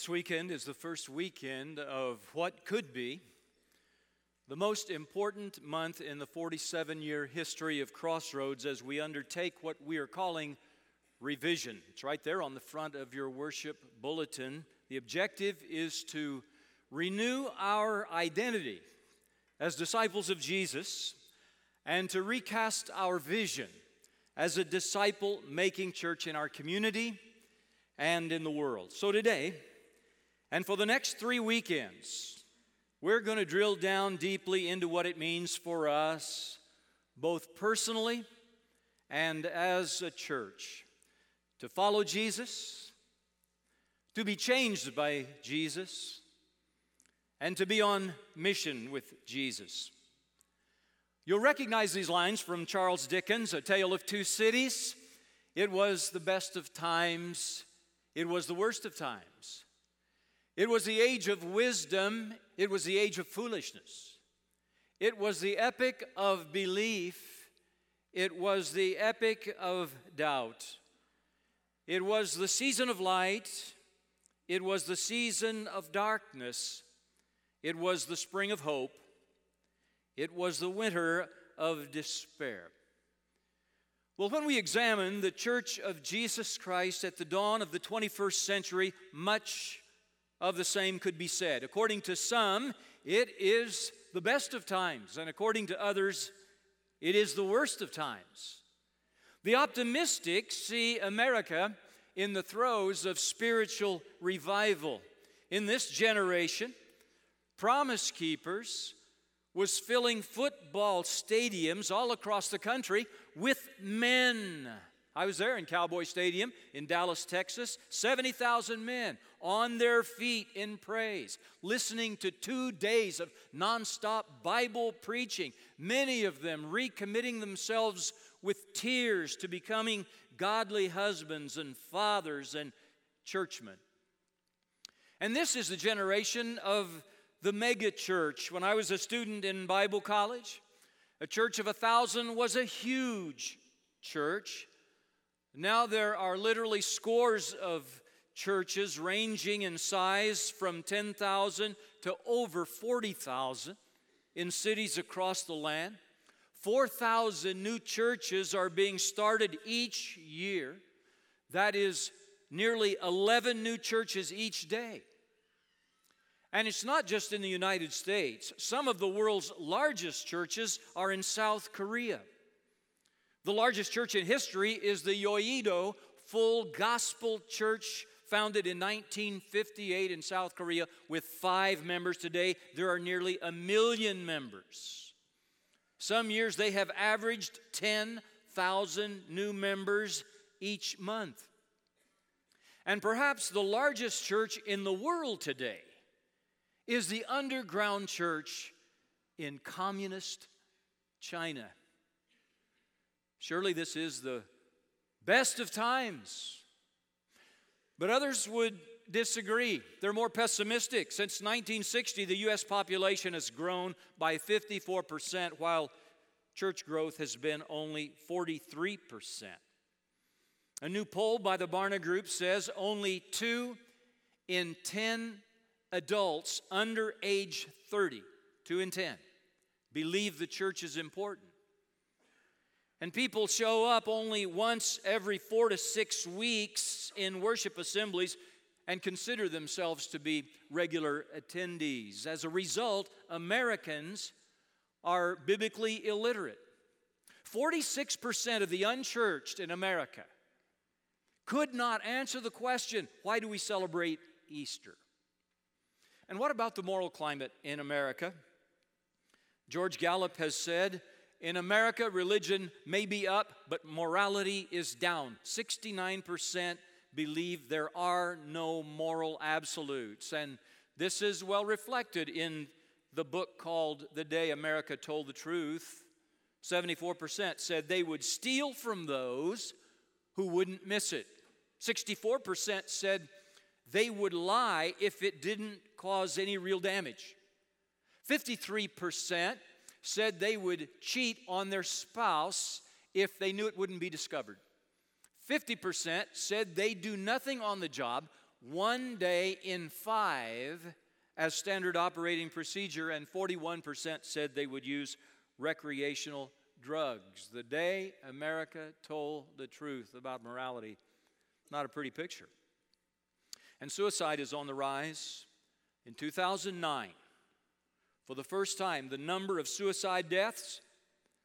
This weekend is the first weekend of what could be the most important month in the 47 year history of Crossroads as we undertake what we are calling revision. It's right there on the front of your worship bulletin. The objective is to renew our identity as disciples of Jesus and to recast our vision as a disciple making church in our community and in the world. So today, and for the next three weekends, we're going to drill down deeply into what it means for us, both personally and as a church, to follow Jesus, to be changed by Jesus, and to be on mission with Jesus. You'll recognize these lines from Charles Dickens' A Tale of Two Cities. It was the best of times, it was the worst of times. It was the age of wisdom, it was the age of foolishness. It was the epic of belief, it was the epic of doubt. It was the season of light, it was the season of darkness, it was the spring of hope, it was the winter of despair. Well, when we examine the Church of Jesus Christ at the dawn of the 21st century, much of the same could be said. According to some, it is the best of times, and according to others, it is the worst of times. The optimistic see America in the throes of spiritual revival. In this generation, Promise Keepers was filling football stadiums all across the country with men. I was there in Cowboy Stadium in Dallas, Texas. 70,000 men on their feet in praise, listening to two days of nonstop Bible preaching, many of them recommitting themselves with tears to becoming godly husbands and fathers and churchmen. And this is the generation of the mega church. When I was a student in Bible college, a church of a thousand was a huge church. Now there are literally scores of churches ranging in size from 10,000 to over 40,000 in cities across the land. 4,000 new churches are being started each year. That is nearly 11 new churches each day. And it's not just in the United States. Some of the world's largest churches are in South Korea. The largest church in history is the Yoido Full Gospel Church, founded in 1958 in South Korea with five members. Today, there are nearly a million members. Some years they have averaged 10,000 new members each month. And perhaps the largest church in the world today is the underground church in communist China. Surely this is the best of times. But others would disagree. They're more pessimistic. Since 1960, the U.S. population has grown by 54%, while church growth has been only 43%. A new poll by the Barna Group says only two in 10 adults under age 30, 2 in 10, believe the church is important. And people show up only once every four to six weeks in worship assemblies and consider themselves to be regular attendees. As a result, Americans are biblically illiterate. 46% of the unchurched in America could not answer the question why do we celebrate Easter? And what about the moral climate in America? George Gallup has said, in America, religion may be up, but morality is down. 69% believe there are no moral absolutes. And this is well reflected in the book called The Day America Told the Truth. 74% said they would steal from those who wouldn't miss it. 64% said they would lie if it didn't cause any real damage. 53% said they would cheat on their spouse if they knew it wouldn't be discovered. 50% said they do nothing on the job one day in five as standard operating procedure, and 41% said they would use recreational drugs. The day America told the truth about morality, not a pretty picture. And suicide is on the rise. In 2009, for the first time, the number of suicide deaths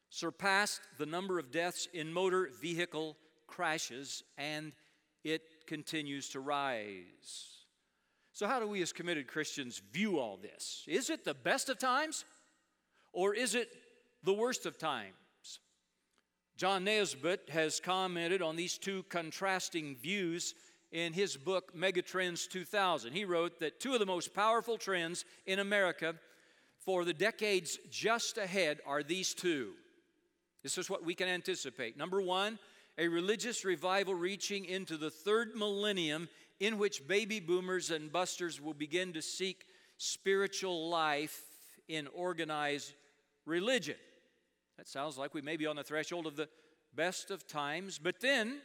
surpassed the number of deaths in motor vehicle crashes, and it continues to rise. So, how do we as committed Christians view all this? Is it the best of times or is it the worst of times? John Naisbitt has commented on these two contrasting views in his book Megatrends 2000. He wrote that two of the most powerful trends in America for the decades just ahead are these two. This is what we can anticipate. Number one, a religious revival reaching into the third millennium in which baby boomers and busters will begin to seek spiritual life in organized religion. That sounds like we may be on the threshold of the best of times, but then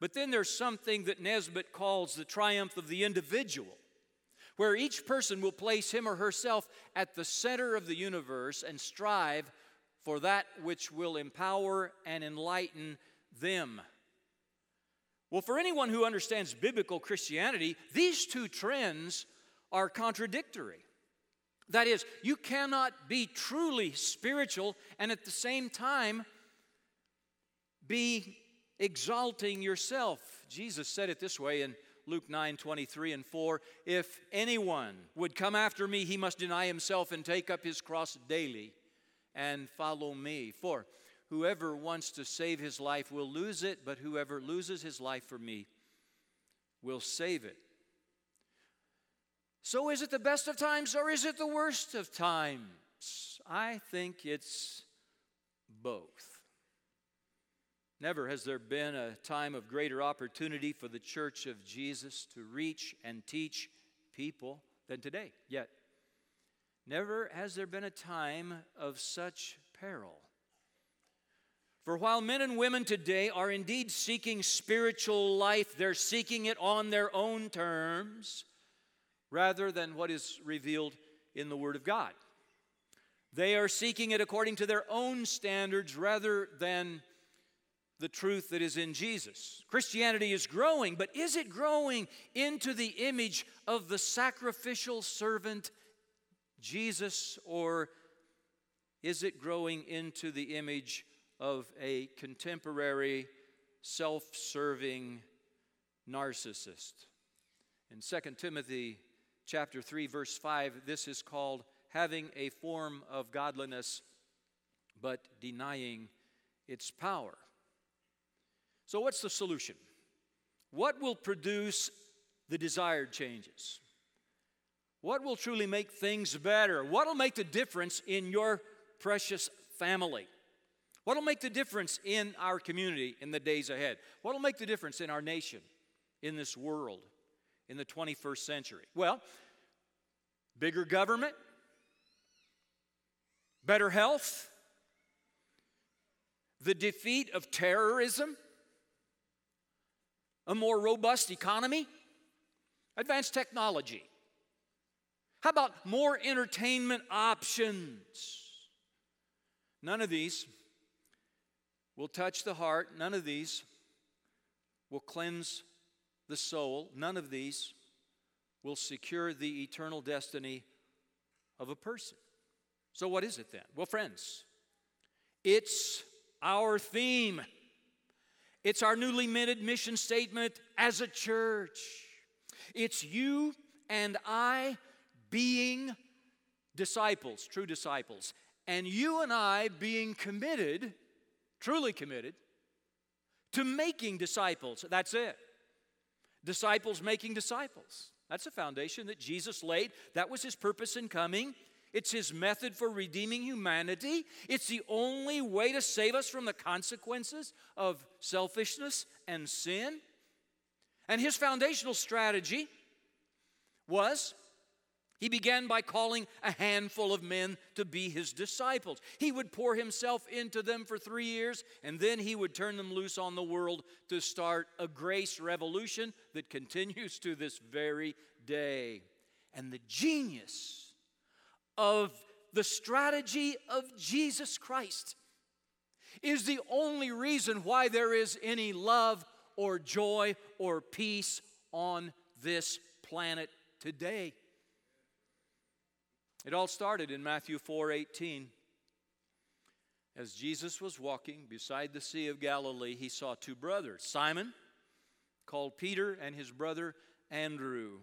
but then there's something that Naisbitt calls the triumph of the individual, where each person will place him or herself at the center of the universe and strive for that which will empower and enlighten them. Well, for anyone who understands biblical Christianity, these two trends are contradictory. That is, you cannot be truly spiritual and at the same time be exalting yourself. Jesus said it this way in Luke 9 23 and 4 If anyone would come after me, he must deny himself and take up his cross daily and follow me. For whoever wants to save his life will lose it, but whoever loses his life for me will save it. So, is it the best of times or is it the worst of times? I think it's both. Never has there been a time of greater opportunity for the church of Jesus to reach and teach people than today, yet. Never has there been a time of such peril. For while men and women today are indeed seeking spiritual life, they're seeking it on their own terms rather than what is revealed in the Word of God. They are seeking it according to their own standards rather than the truth that is in Jesus. Christianity is growing, but is it growing into the image of the sacrificial servant Jesus, or is it growing into the image of a contemporary, self serving narcissist? In 2 Timothy chapter 3 verse 5 this is called having a form of godliness but denying its power so, what's the solution? What will produce the desired changes? What will truly make things better? What will make the difference in your precious family? What will make the difference in our community in the days ahead? What will make the difference in our nation, in this world, in the 21st century? Well, bigger government, better health, the defeat of terrorism a more robust economy, advanced technology. How about more entertainment options? None of these will touch the heart, none of these will cleanse the soul, none of these will secure the eternal destiny of a person. So, what is it then? Well, friends, it's our theme. It's our newly minted mission statement as a church. It's you and I being disciples, true disciples, and you and I being committed, truly committed, to making disciples. That's it. Disciples making disciples. That's a foundation that Jesus laid. That was his purpose in coming. It's his method for redeeming humanity. It's the only way to save us from the consequences of selfishness and sin. And his foundational strategy was He began by calling a handful of men to be his disciples. He would pour himself into them for three years, and then he would turn them loose on the world to start a grace revolution that continues to this very day. And the genius of the strategy of Jesus Christ is the only reason why there is any love or joy or peace on this planet today. It all started in Matthew 4:18. As Jesus was walking beside the Sea of Galilee, he saw two brothers, Simon, called Peter, and his brother Andrew.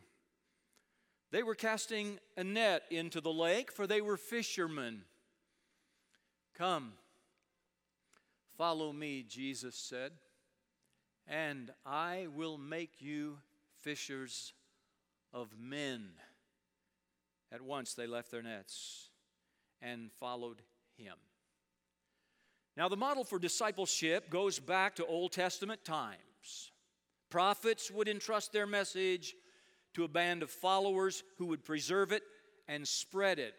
They were casting a net into the lake, for they were fishermen. Come, follow me, Jesus said, and I will make you fishers of men. At once they left their nets and followed him. Now, the model for discipleship goes back to Old Testament times. Prophets would entrust their message to a band of followers who would preserve it and spread it.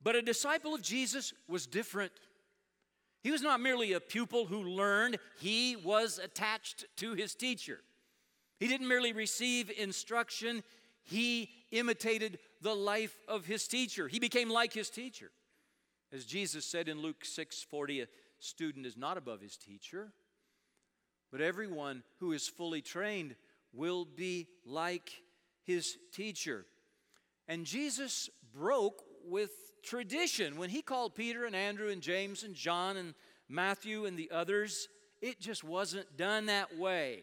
But a disciple of Jesus was different. He was not merely a pupil who learned, he was attached to his teacher. He didn't merely receive instruction, he imitated the life of his teacher. He became like his teacher. As Jesus said in Luke 6 40, a student is not above his teacher, but everyone who is fully trained will be like his teacher. And Jesus broke with tradition. When he called Peter and Andrew and James and John and Matthew and the others, it just wasn't done that way.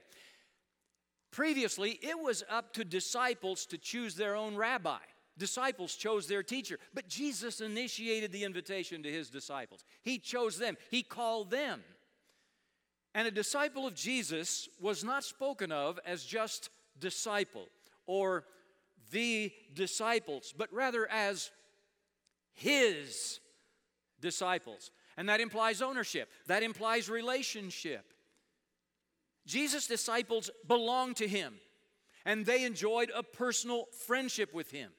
Previously, it was up to disciples to choose their own rabbi. Disciples chose their teacher, but Jesus initiated the invitation to his disciples. He chose them, he called them. And a disciple of Jesus was not spoken of as just disciple or the disciples, but rather as his disciples. And that implies ownership, that implies relationship. Jesus' disciples belonged to him, and they enjoyed a personal friendship with him.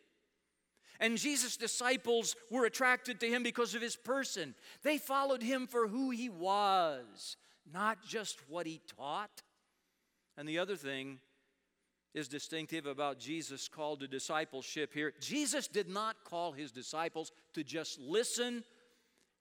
And Jesus' disciples were attracted to him because of his person. They followed him for who he was, not just what he taught. And the other thing is distinctive about Jesus' call to discipleship here. Jesus did not call his disciples to just listen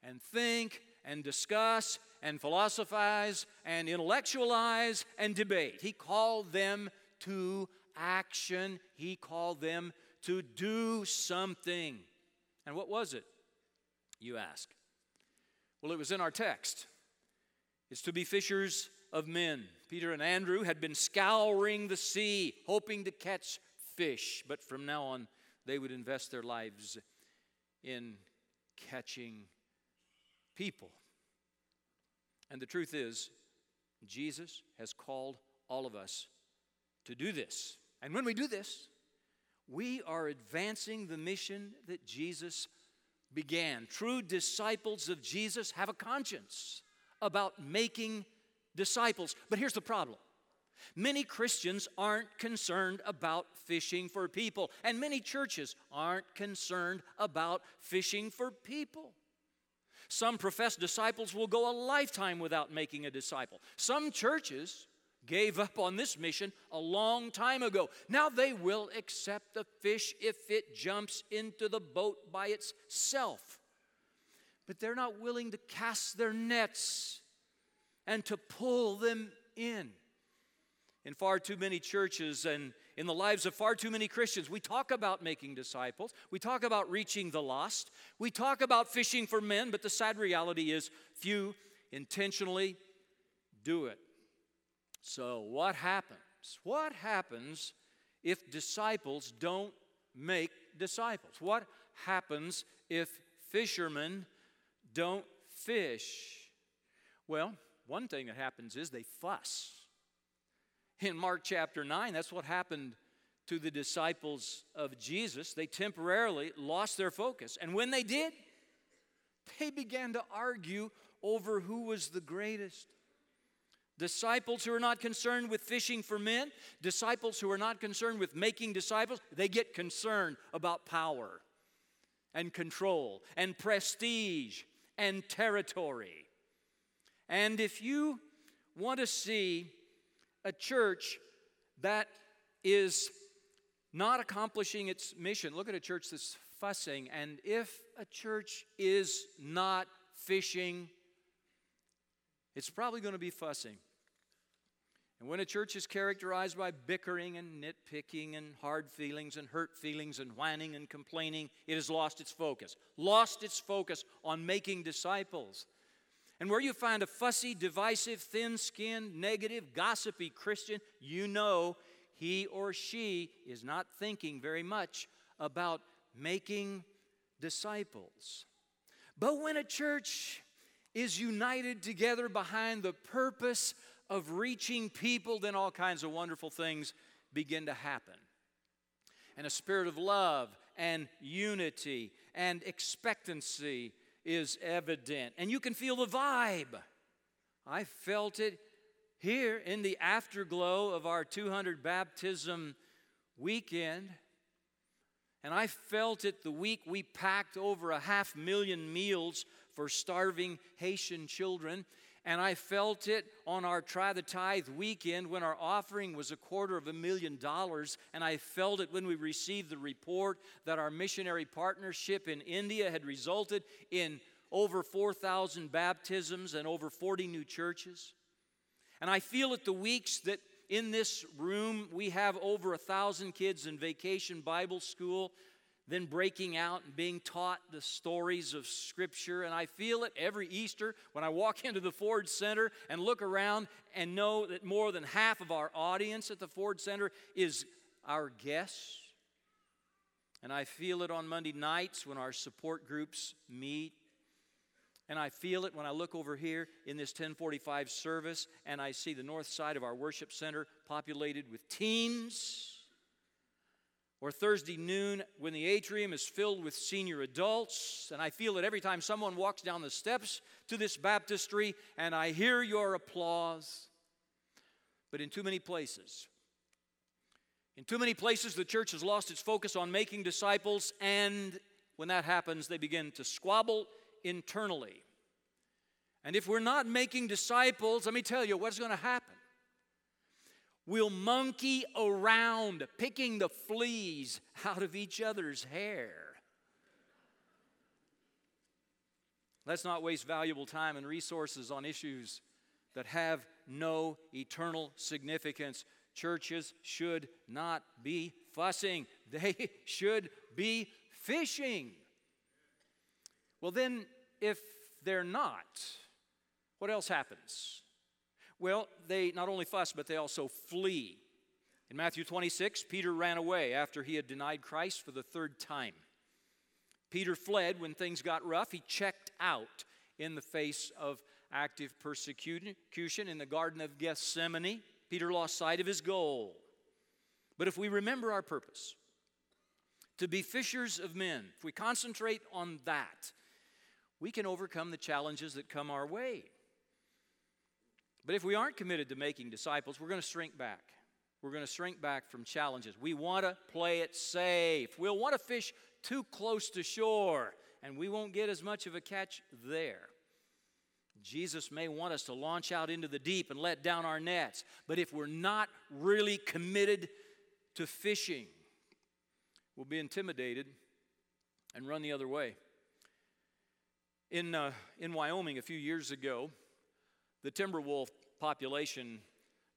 and think and discuss and philosophize and intellectualize and debate. He called them to action, he called them to do something. And what was it, you ask? Well, it was in our text. It's to be fishers of men. Peter and Andrew had been scouring the sea, hoping to catch fish, but from now on, they would invest their lives in catching people. And the truth is, Jesus has called all of us to do this. And when we do this, we are advancing the mission that Jesus began. True disciples of Jesus have a conscience about making disciples. But here's the problem many Christians aren't concerned about fishing for people, and many churches aren't concerned about fishing for people. Some professed disciples will go a lifetime without making a disciple. Some churches gave up on this mission a long time ago. Now they will accept the fish if it jumps into the boat by itself. But they're not willing to cast their nets and to pull them in. In far too many churches and in the lives of far too many Christians, we talk about making disciples, we talk about reaching the lost, we talk about fishing for men, but the sad reality is few intentionally do it. So, what happens? What happens if disciples don't make disciples? What happens if fishermen don't fish? Well, one thing that happens is they fuss. In Mark chapter 9, that's what happened to the disciples of Jesus. They temporarily lost their focus. And when they did, they began to argue over who was the greatest. Disciples who are not concerned with fishing for men, disciples who are not concerned with making disciples, they get concerned about power and control and prestige and territory. And if you want to see a church that is not accomplishing its mission, look at a church that's fussing. And if a church is not fishing, it's probably going to be fussing. And when a church is characterized by bickering and nitpicking and hard feelings and hurt feelings and whining and complaining, it has lost its focus. Lost its focus on making disciples. And where you find a fussy, divisive, thin skinned, negative, gossipy Christian, you know he or she is not thinking very much about making disciples. But when a church is united together behind the purpose of reaching people, then all kinds of wonderful things begin to happen. And a spirit of love and unity and expectancy is evident. And you can feel the vibe. I felt it here in the afterglow of our 200 baptism weekend. And I felt it the week we packed over a half million meals for starving Haitian children. And I felt it on our Try the Tithe weekend when our offering was a quarter of a million dollars. And I felt it when we received the report that our missionary partnership in India had resulted in over 4,000 baptisms and over 40 new churches. And I feel it the weeks that in this room we have over a thousand kids in vacation Bible school, then breaking out and being taught the stories of Scripture. And I feel it every Easter when I walk into the Ford Center and look around and know that more than half of our audience at the Ford Center is our guests. And I feel it on Monday nights when our support groups meet and I feel it when I look over here in this 1045 service and I see the north side of our worship center populated with teens. Or Thursday noon when the atrium is filled with senior adults. And I feel it every time someone walks down the steps to this baptistry and I hear your applause. But in too many places, in too many places, the church has lost its focus on making disciples, and when that happens, they begin to squabble internally. And if we're not making disciples, let me tell you what's going to happen. We'll monkey around picking the fleas out of each other's hair. Let's not waste valuable time and resources on issues that have no eternal significance. Churches should not be fussing, they should be fishing. Well, then, if they're not, what else happens? Well, they not only fuss, but they also flee. In Matthew 26, Peter ran away after he had denied Christ for the third time. Peter fled when things got rough. He checked out in the face of active persecution in the Garden of Gethsemane. Peter lost sight of his goal. But if we remember our purpose, to be fishers of men, if we concentrate on that, we can overcome the challenges that come our way. But if we aren't committed to making disciples, we're going to shrink back. We're going to shrink back from challenges. We want to play it safe. We'll want to fish too close to shore, and we won't get as much of a catch there. Jesus may want us to launch out into the deep and let down our nets, but if we're not really committed to fishing, we'll be intimidated and run the other way. In, uh, in Wyoming a few years ago, the timber wolf population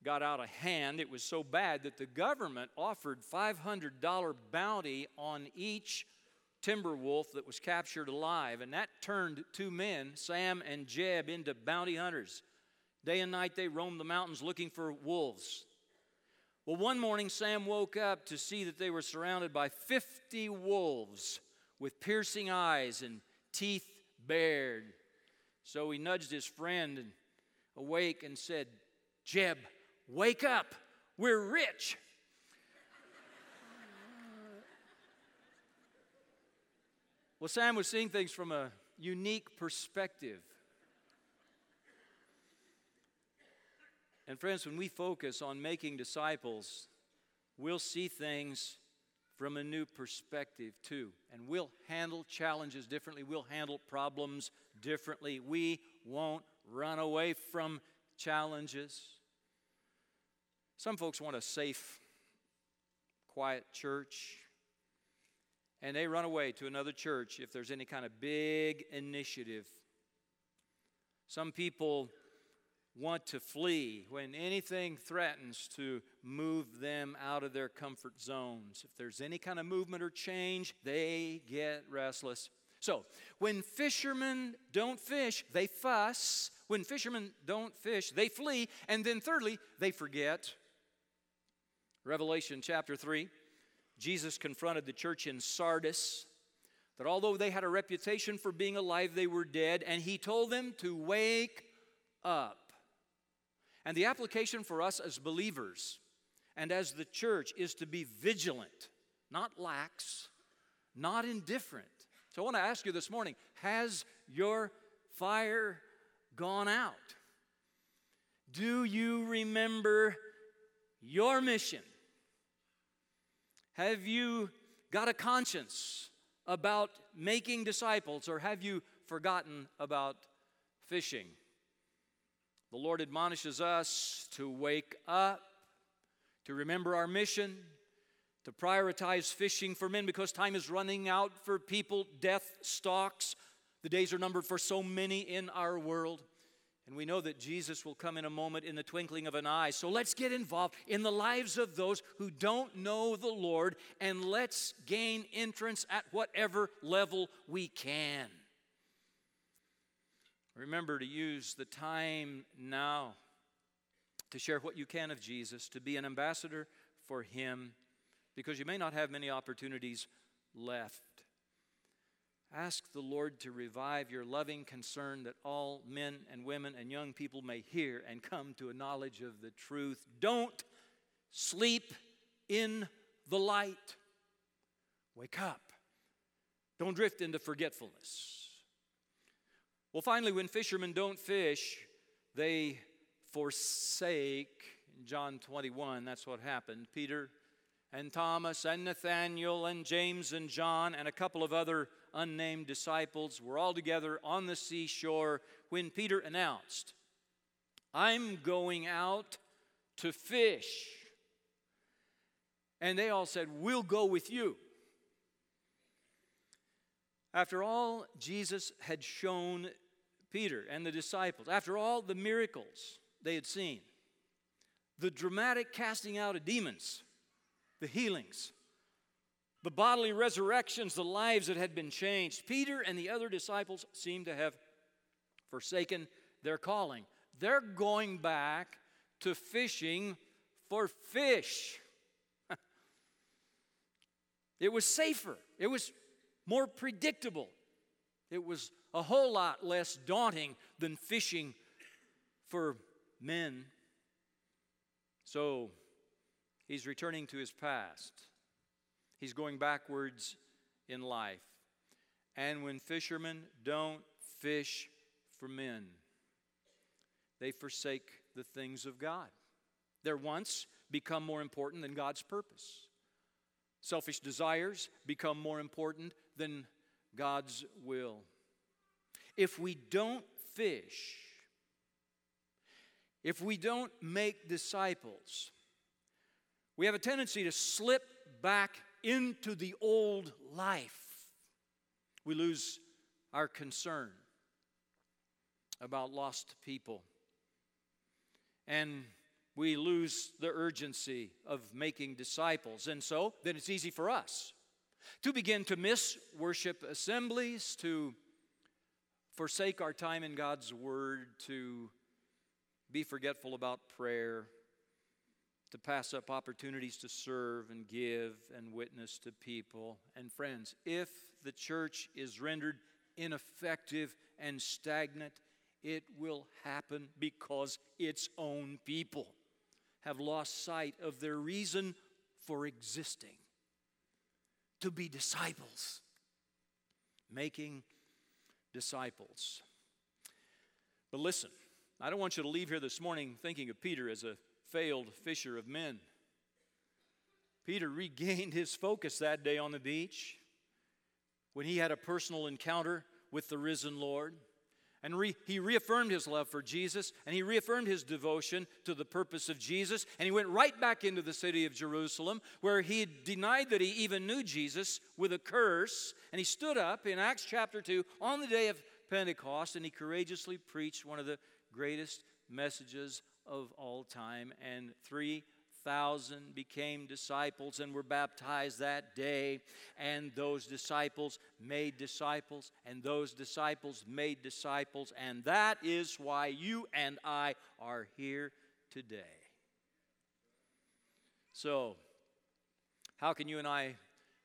got out of hand. It was so bad that the government offered $500 bounty on each timber wolf that was captured alive. And that turned two men, Sam and Jeb, into bounty hunters. Day and night they roamed the mountains looking for wolves. Well, one morning Sam woke up to see that they were surrounded by 50 wolves with piercing eyes and teeth bared. So he nudged his friend awake and said, Jeb, wake up. We're rich. well, Sam was seeing things from a unique perspective. And friends, when we focus on making disciples, we'll see things from a new perspective too. And we'll handle challenges differently, we'll handle problems differently. We won't run away from challenges. Some folks want a safe, quiet church, and they run away to another church if there's any kind of big initiative. Some people want to flee when anything threatens to move them out of their comfort zones. If there's any kind of movement or change, they get restless. So, when fishermen don't fish, they fuss. When fishermen don't fish, they flee. And then, thirdly, they forget. Revelation chapter 3, Jesus confronted the church in Sardis that although they had a reputation for being alive, they were dead. And he told them to wake up. And the application for us as believers and as the church is to be vigilant, not lax, not indifferent. So I want to ask you this morning has your fire gone out? Do you remember your mission? Have you got a conscience about making disciples, or have you forgotten about fishing? The Lord admonishes us to wake up, to remember our mission, to prioritize fishing for men because time is running out for people. Death stalks. The days are numbered for so many in our world. And we know that Jesus will come in a moment in the twinkling of an eye. So let's get involved in the lives of those who don't know the Lord and let's gain entrance at whatever level we can. Remember to use the time now to share what you can of Jesus, to be an ambassador for Him, because you may not have many opportunities left. Ask the Lord to revive your loving concern that all men and women and young people may hear and come to a knowledge of the truth. Don't sleep in the light. Wake up. Don't drift into forgetfulness. Well, finally, when fishermen don't fish, they forsake. In John 21, that's what happened. Peter and Thomas and Nathanael and James and John and a couple of other unnamed disciples were all together on the seashore when Peter announced, I'm going out to fish. And they all said, We'll go with you. After all Jesus had shown Peter and the disciples, after all the miracles they had seen, the dramatic casting out of demons, the healings, the bodily resurrections, the lives that had been changed, Peter and the other disciples seemed to have forsaken their calling. They're going back to fishing for fish. it was safer, it was more predictable. It was a whole lot less daunting than fishing for men. So he's returning to his past. He's going backwards in life. And when fishermen don't fish for men, they forsake the things of God. Their wants become more important than God's purpose. Selfish desires become more important than God's will. If we don't fish, if we don't make disciples, we have a tendency to slip back into the old life. We lose our concern about lost people. And we lose the urgency of making disciples. And so then it's easy for us to begin to miss worship assemblies, to forsake our time in God's Word, to be forgetful about prayer, to pass up opportunities to serve and give and witness to people. And friends, if the church is rendered ineffective and stagnant, it will happen because its own people have lost sight of their reason for existing to be disciples, making disciples. But listen, I don't want you to leave here this morning thinking of Peter as a failed fisher of men. Peter regained his focus that day on the beach when he had a personal encounter with the risen Lord. And re- he reaffirmed his love for Jesus and he reaffirmed his devotion to the purpose of Jesus. And he went right back into the city of Jerusalem where he denied that he even knew Jesus with a curse. And he stood up in Acts chapter 2 on the day of Pentecost and he courageously preached one of the greatest messages of all time. And three thousand became disciples and were baptized that day. And those disciples made disciples, and those disciples made disciples. And that is why you and I are here today. So, how can you and I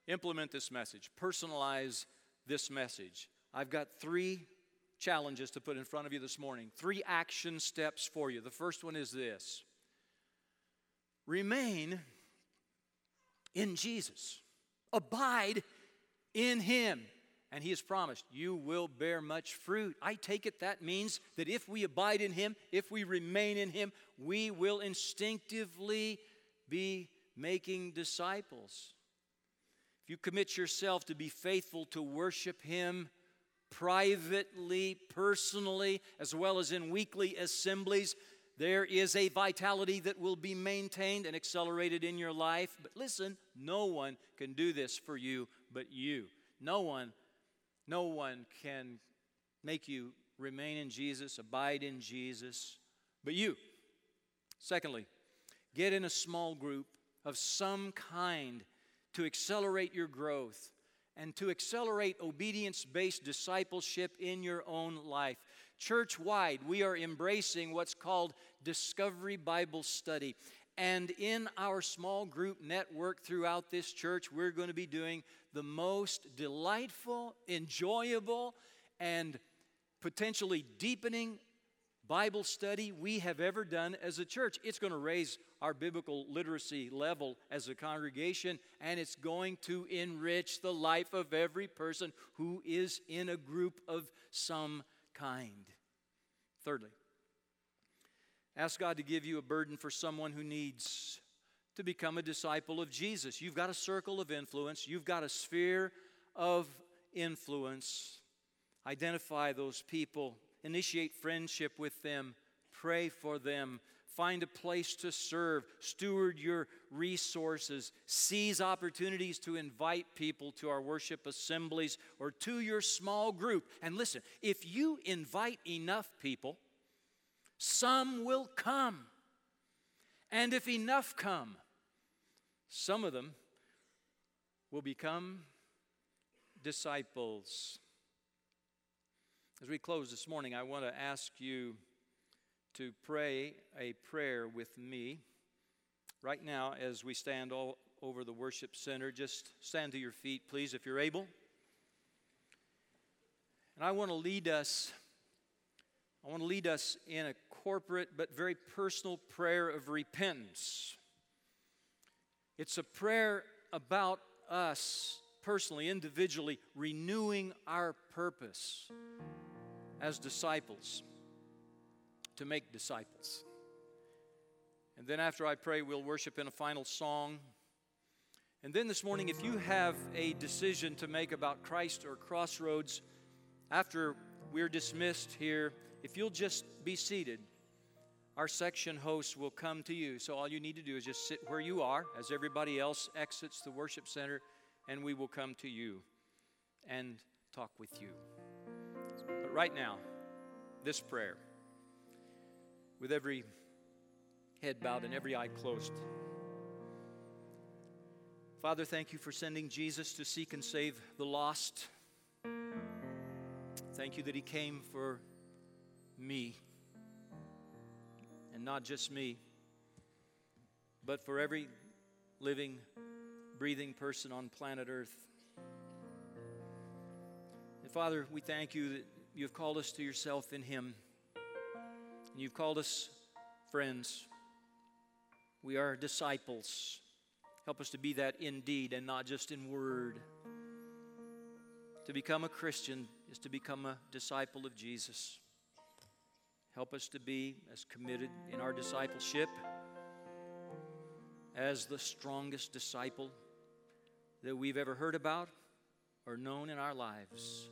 implement this message, personalize this message? I've got three challenges to put in front of you this morning, three action steps for you. The first one is this remain in Jesus, abide in Him. And He has promised, You will bear much fruit. I take it that means that if we abide in Him, if we remain in Him, we will instinctively be making disciples. If you commit yourself to be faithful to worship Him privately, personally, as well as in weekly assemblies, there is a vitality that will be maintained and accelerated in your life. But listen, no one can do this for you but you. No one, no one can make you remain in Jesus, abide in Jesus, but you. Secondly, get in a small group of some kind to accelerate your growth and to accelerate obedience based discipleship in your own life. Church wide, we are embracing what's called Discovery Bible Study. And in our small group network throughout this church, we're going to be doing the most delightful, enjoyable, and potentially deepening Bible study we have ever done as a church. It's going to raise our biblical literacy level as a congregation, and it's going to enrich the life of every person who is in a group of some kind. Thirdly, ask God to give you a burden for someone who needs to become a disciple of Jesus. You've got a circle of influence, you've got a sphere of influence. Identify those people, initiate friendship with them, pray for them, Find a place to serve. Steward your resources. Seize opportunities to invite people to our worship assemblies or to your small group. And listen, if you invite enough people, some will come. And if enough come, some of them will become disciples. As we close this morning, I want to ask you to pray a prayer with me right now as we stand all over the worship center. Just stand to your feet, please, if you're able. And I want to lead us. I want to lead us in a corporate but very personal prayer of repentance. It's a prayer about us personally, individually, renewing our purpose as disciples to make disciples. And then after I pray, we'll worship in a final song. And then this morning, if you have a decision to make about Christ or Crossroads, after we're dismissed here, if you'll just be seated, our section hosts will come to you. So all you need to do is just sit where you are as everybody else exits the worship center, and we will come to you and talk with you. But right now, this prayer with every head bowed and every eye closed. Father, thank you for sending Jesus to seek and save the lost. Thank you that he came for me. And not just me, but for every living, breathing person on planet Earth. And Father, we thank you that you have called us to yourself in him. And you've called us friends. We are disciples. Help us to be that in deed and not just in word. To become a Christian is to become a disciple of Jesus. Help us to be as committed in our discipleship as the strongest disciple that we've ever heard about or known in our lives.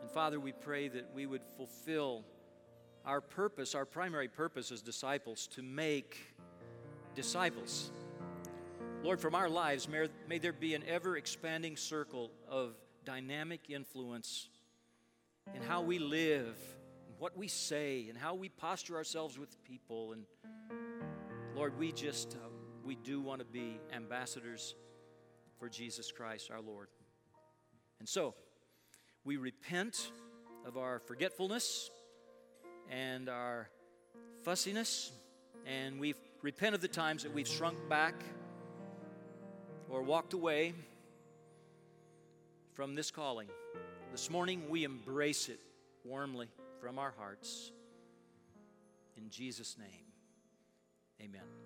And Father, we pray that we would fulfill our purpose, our primary purpose as disciples, to make disciples. Lord, from our lives, may, may there be an ever expanding circle of dynamic influence in how we live, what we say, and how we posture ourselves with people. And Lord, we just, uh, we do want to be ambassadors for Jesus Christ our Lord. And so, we repent of our forgetfulness and our fussiness, and we repent of the times that we've shrunk back or walked away from this calling. This morning, we embrace it warmly from our hearts. In Jesus' name, amen.